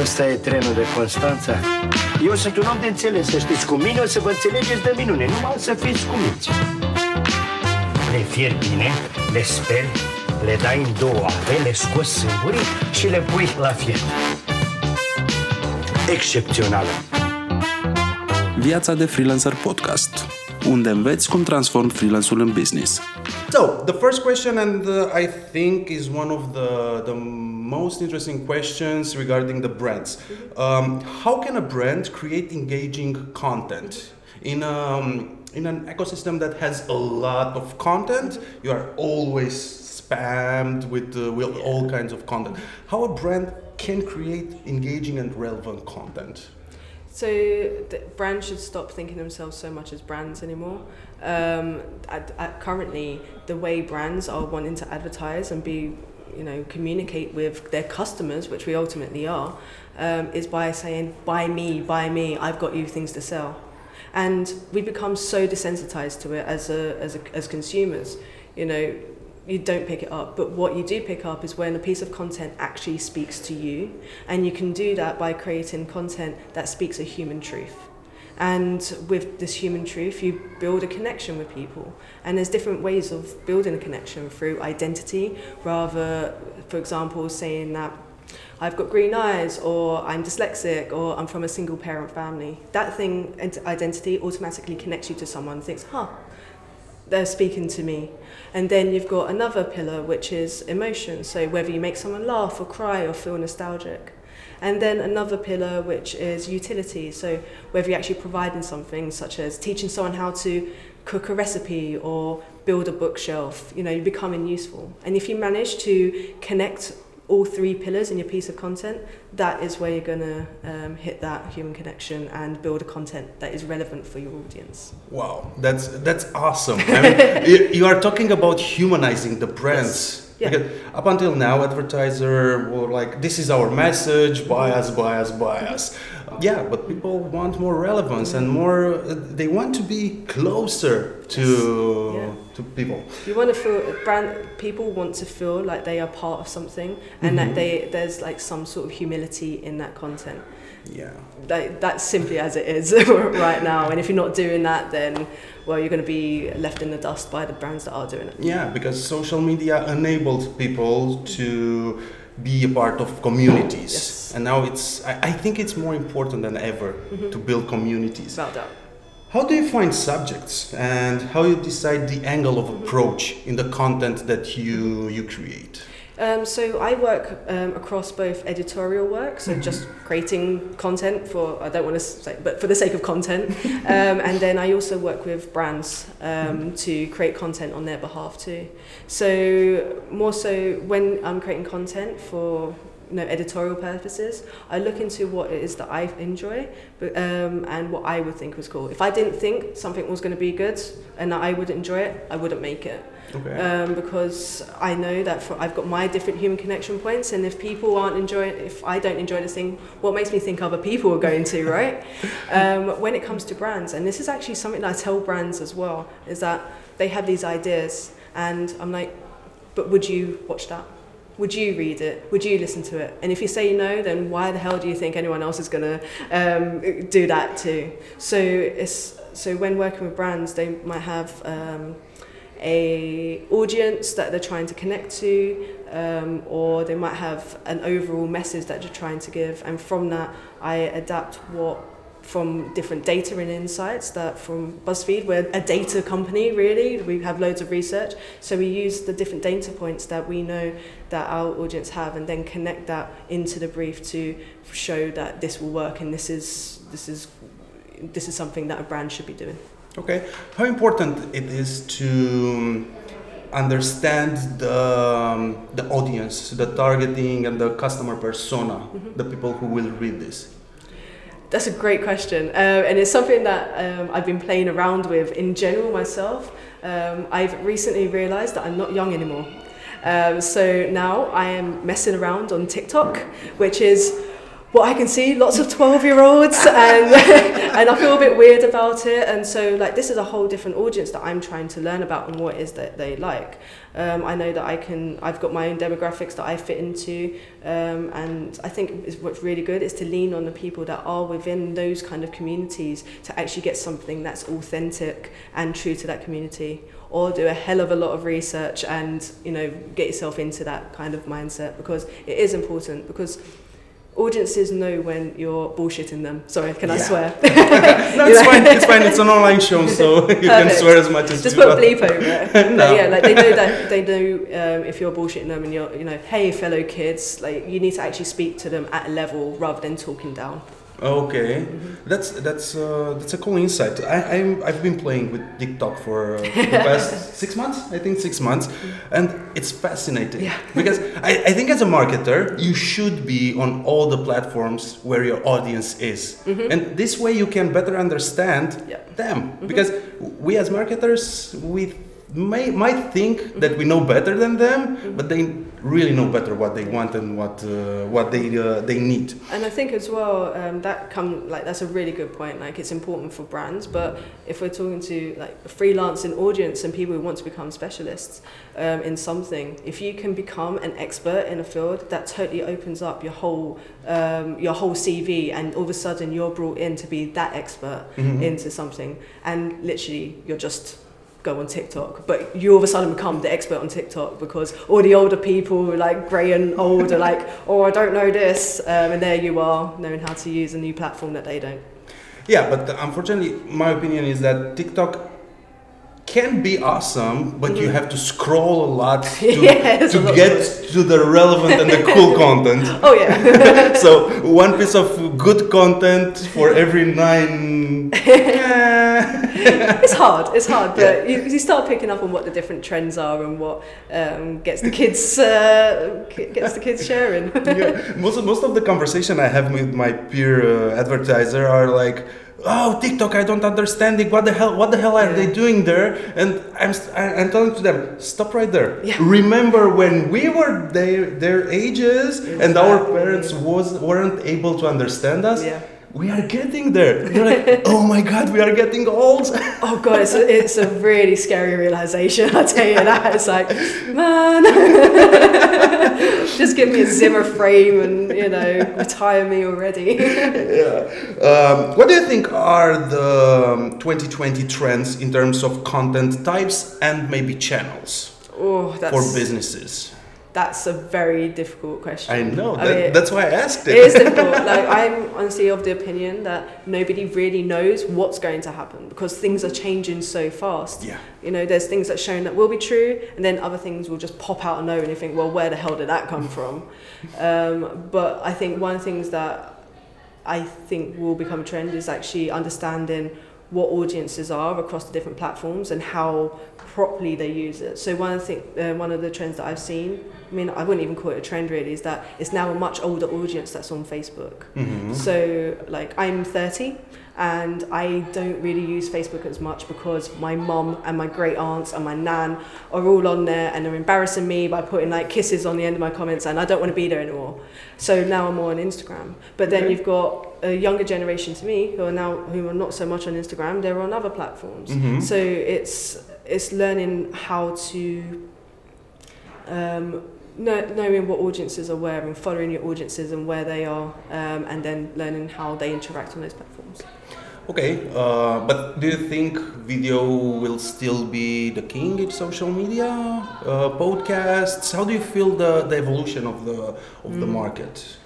Ăsta e trenul de Constanța. Eu sunt un om de înțeles, să știți. Cu mine o să vă înțelegeți de minune, numai să fiți cuminți. Le fier bine, le speli, le dai în două ave, le scoți sâmburii și le pui la fier. Excepțională. Viața de freelancer podcast, unde înveți cum transform freelanceul în business. So the first question, and I think is one of the the most interesting questions regarding the brands. Um, how can a brand create engaging content in um, in an ecosystem that has a lot of content? You are always spammed with uh, with all kinds of content. How a brand can create engaging and relevant content? So the brands should stop thinking themselves so much as brands anymore. Um, at, at currently, the way brands are wanting to advertise and be, you know, communicate with their customers, which we ultimately are, um, is by saying, "Buy me, buy me. I've got you things to sell," and we become so desensitized to it as a, as a, as consumers. You know, you don't pick it up. But what you do pick up is when a piece of content actually speaks to you. And you can do that by creating content that speaks a human truth. And with this human truth, you build a connection with people. And there's different ways of building a connection through identity, rather, for example, saying that I've got green eyes, or I'm dyslexic, or I'm from a single parent family. That thing, identity, automatically connects you to someone, thinks, huh, they're speaking to me. And then you've got another pillar, which is emotion. So whether you make someone laugh or cry or feel nostalgic. And then another pillar, which is utility. So whether you're actually providing something, such as teaching someone how to cook a recipe or build a bookshelf, you know, you're becoming useful. And if you manage to connect all three pillars in your piece of content, that is where you're going to um, hit that human connection and build a content that is relevant for your audience. Wow, that's that's awesome. I mean, you, are talking about humanizing the brands. Yes. Yeah. Because up until now, advertiser were like, "This is our message: buy us, buy us, buy us." Yeah, but people want more relevance and more. They want to be closer to Yeah. to people. You want to feel brand people want to feel like they are part of something and that mm-hmm. they there's like some sort of humility in that content. Yeah. That, that's simply as it is right now. And if you're not doing that, then well, you're going to be left in the dust by the brands that are doing it. Yeah, because social media enabled people to be a part of communities. Yes. And now it's, I, I think it's more important than ever to build communities. Without doubt. How do you find subjects and how you decide the angle of approach in the content that you, you create? Um, so I work um, across both editorial work, so just creating content for I don't want to say, but for the sake of content, um, and then I also work with brands um, to create content on their behalf too. So more so when I'm creating content for you know editorial purposes, I look into what it is that I enjoy, but, um, and what I would think was cool. If I didn't think something was going to be good and that I would enjoy it, I wouldn't make it Okay. um, because I know that for, I've got my different human connection points, and if people aren't enjoying, if I don't enjoy this thing, what makes me think other people are going to, right? um, when it comes to brands, and this is actually something that I tell brands as well, is that they have these ideas, and I'm like, but would you watch that? Would you read it? Would you listen to it? And if you say no, then why the hell do you think anyone else is gonna um, do that too? So it's so when working with brands, they might have. Um, a audience that they're trying to connect to um, or they might have an overall message that they're trying to give and from that I adapt what from different data and insights that from BuzzFeed we're a data company really we have loads of research so we use the different data points that we know that our audience have and then connect that into the brief to show that this will work and this is this is this is something that a brand should be doing Okay. How important it is to understand the, um, the audience, the targeting and the customer persona, the people who will read this? That's a great question, uh, and it's something that um, I've been playing around with in general myself. Um, I've recently realised that I'm not young anymore, um, so now I am messing around on TikTok, which is what I can see, lots of 12 year olds, and, and I feel a bit weird about it. And so, like, this is a whole different audience that I'm trying to learn about and what is that they like. Um, I know that I can, I've got my own demographics that I fit into, um, and I think what's really good is to lean on the people that are within those kind of communities to actually get something that's authentic and true to that community or do a hell of a lot of research and you know get yourself into that kind of mindset because it is important because audiences know when you're bullshitting them. Sorry, can I swear? no, it's fine. It's fine. It's an online show, so you can swear as much as Just you put want. bleep over it. No. But yeah, like they know that they know um, if you're bullshitting them and you're, you know, hey fellow kids, like you need to actually speak to them at a level rather than talking down. Okay, Mm-hmm. that's that's uh, that's a cool insight. I, I'm I've been playing with TikTok for uh, the past six months. I think six months, and it's fascinating Yeah. because I, I think as a marketer you should be on all the platforms where your audience is, and this way you can better understand Mm-hmm. Yeah. them. Because we as marketers we may might think that we know better than them, but they really know better what they want and what uh, what they uh, they need. And I think as well um, that come like that's a really good point. Like it's important for brands, but if we're talking to like a freelancing audience and people who want to become specialists um, in something, if you can become an expert in a field, that totally opens up your whole um, your whole CV, and all of a sudden you're brought in to be that expert Mhm. into something, and literally you're just go on TikTok, but you all of a sudden become the expert on TikTok because all the older people, like grey and old, are like, oh, I don't know this, um, and there you are, knowing how to use a new platform that they don't. Yeah, but unfortunately, my opinion is that TikTok can be awesome, but you have to scroll a lot to, Mm-hmm. A to get to the relevant and the cool content. Oh yeah, so one piece of good content for every nine. Eh. it's hard. It's hard, but Yeah. you, you start picking up on what the different trends are and what um, gets the kids uh, gets the kids sharing. yeah. Most of, most of the conversation I have with my peer uh, advertiser are like, "Oh, TikTok, I don't understand it. What the hell? What the hell are Yeah. they doing there?" And I'm I'm telling to them, "Stop right there. Yeah. Remember when we were their their ages and our parents was weren't able to understand us." Yeah. We are getting there. They're like, "Oh my God, we are getting old." Oh god, it's a, it's a really scary realization. I tell you that. It's like, man, just give me a Zimmer frame and you know retire me already. yeah. Um, what do you think are the um, 2020 trends in terms of content types and maybe channels oh, for businesses? That's a very difficult question. I know. I That, mean, that's why I asked it. It is difficult. Like I'm honestly of the opinion that nobody really knows what's going to happen because things are changing so fast. Yeah. You know, there's things that shown that will be true, and then other things will just pop out of nowhere, and you think, well, where the hell did that come from? Um, but I think one of the things that I think will become a trend is actually understanding what audiences are across the different platforms and how properly they use it. So one of the thing, uh, one of the trends that I've seen, I mean, I wouldn't even call it a trend really, is that it's now a much older audience that's on Facebook. Mhm. So, like, I'm 30 and I don't really use Facebook as much because my mum and my great aunts and my nan are all on there and they're embarrassing me by putting like kisses on the end of my comments and I don't want to be there anymore. So now I'm more on Instagram. But then Okay. you've got a younger generation to me who are now who are not so much on Instagram, they're on other platforms. Mhm. So it's it's learning how to um, know, knowing what audiences are where and following your audiences and where they are, um, and then learning how they interact on those platforms. Okay, uh, but do you think video will still be the king in social media? Uh, podcasts? How do you feel the, the evolution of the of the Mm. market?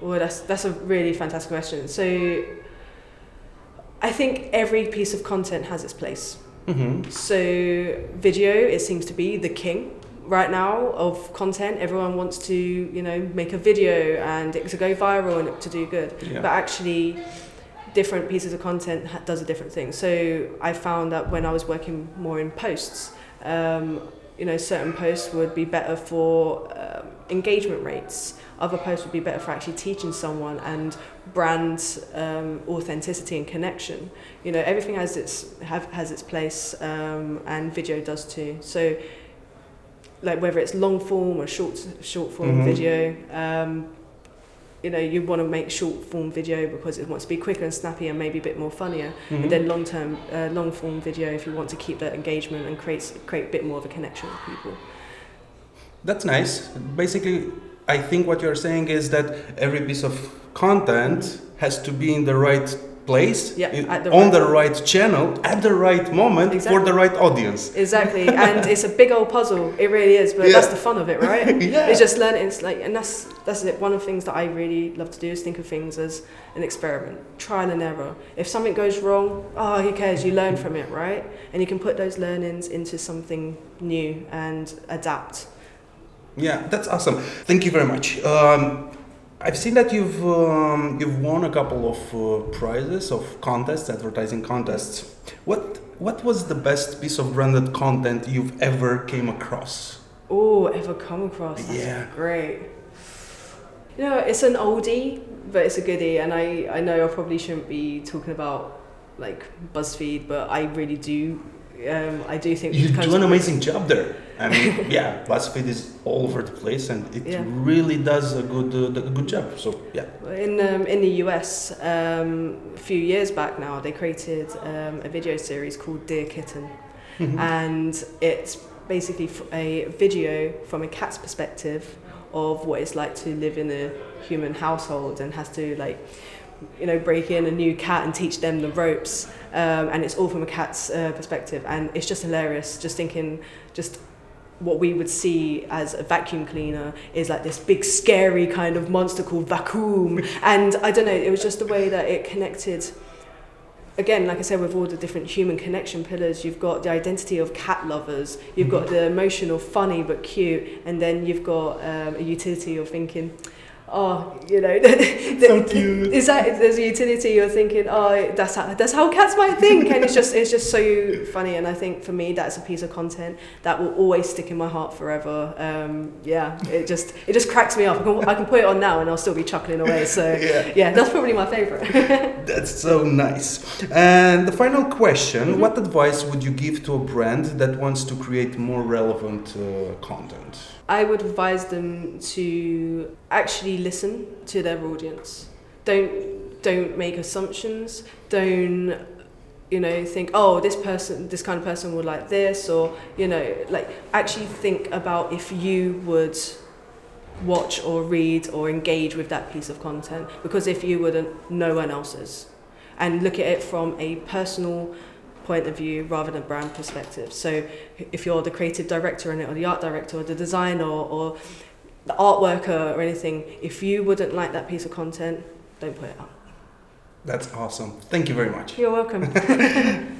Well, that's that's a really fantastic question. So, I think every piece of content has its place. Mm-hmm. So, video it seems to be the king right now of content. Everyone wants to, you know, make a video and it to go viral and to do good. Yeah. But actually, different pieces of content ha- does a different thing. So I found that when I was working more in posts, um, you know, certain posts would be better for um, engagement rates. Other posts would be better for actually teaching someone and brand um, authenticity and connection. You know, everything has its have, has its place, um, and video does too. So, like whether it's long form or short short form Mhm. video, um, you know you want to make short form video because it wants to be quicker and snappy and maybe a bit more funnier Mhm. and then long term uh, long form video if you want to keep that engagement and create create a bit more of a connection with people That's nice. Basically, I think what you're saying is that every piece of content has to be in the right place, Yeah, the on right- the right channel, at the right moment for the right audience. exactly and it's a big old puzzle it really is but Yeah. that's the fun of it right Yeah. it's just learning it's like and that's that's it one of the things that i really love to do is think of things as an experiment trial and error if something goes wrong oh who cares you learn from it right and you can put those learnings into something new and adapt Yeah, that's awesome. Thank you very much. Um, I've seen that you've um, you've won a couple of uh, prizes of contests, advertising contests. What what was the best piece of branded content you've ever came across? oh ever come across that's Yeah. great you know it's an oldie but it's a goodie and i i know i probably shouldn't be talking about like buzzfeed but i really do um, I do think You do an amazing job there. I mean, yeah, BuzzFeed is all over the place, and it Yeah. really does a good uh, a good job. So yeah, In um, in the US, um, a few years back now, they created um, a video series called Dear Kitten, Mm-hmm. and it's basically a video from a cat's perspective of what it's like to live in a human household and has to like you know break in a new cat and teach them the ropes um, and it's all from a cat's uh, perspective. And it's just hilarious just thinking just what we would see as a vacuum cleaner is like this big scary kind of monster called vacuum. And i don't know it was just the way that it connected again like i said with all the different human connection pillars you've got the identity of cat lovers you've got the emotional funny but cute and then you've got um, a utility of thinking oh you know So cute. is that there's a utility you're thinking oh that's how that's how cats might think and it's just it's just so funny and i think for me that's a piece of content that will always stick in my heart forever um, yeah it just it just cracks me up I can, I can put it on now and i'll still be chuckling away so Yeah. yeah that's probably my favorite that's so nice. And the final question: Mm-hmm. What advice would you give to a brand that wants to create more relevant uh, content? I would advise them to actually listen to their audience. Don't don't make assumptions. Don't you know think oh this person this kind of person would like this or you know like actually think about if you would watch or read or engage with that piece of content because if you wouldn't no one else is and look at it from a personal point of view rather than brand perspective so if you're the creative director in it or the art director or the designer or, or the art worker or anything if you wouldn't like that piece of content don't put it up That's awesome. Thank you very much. you're welcome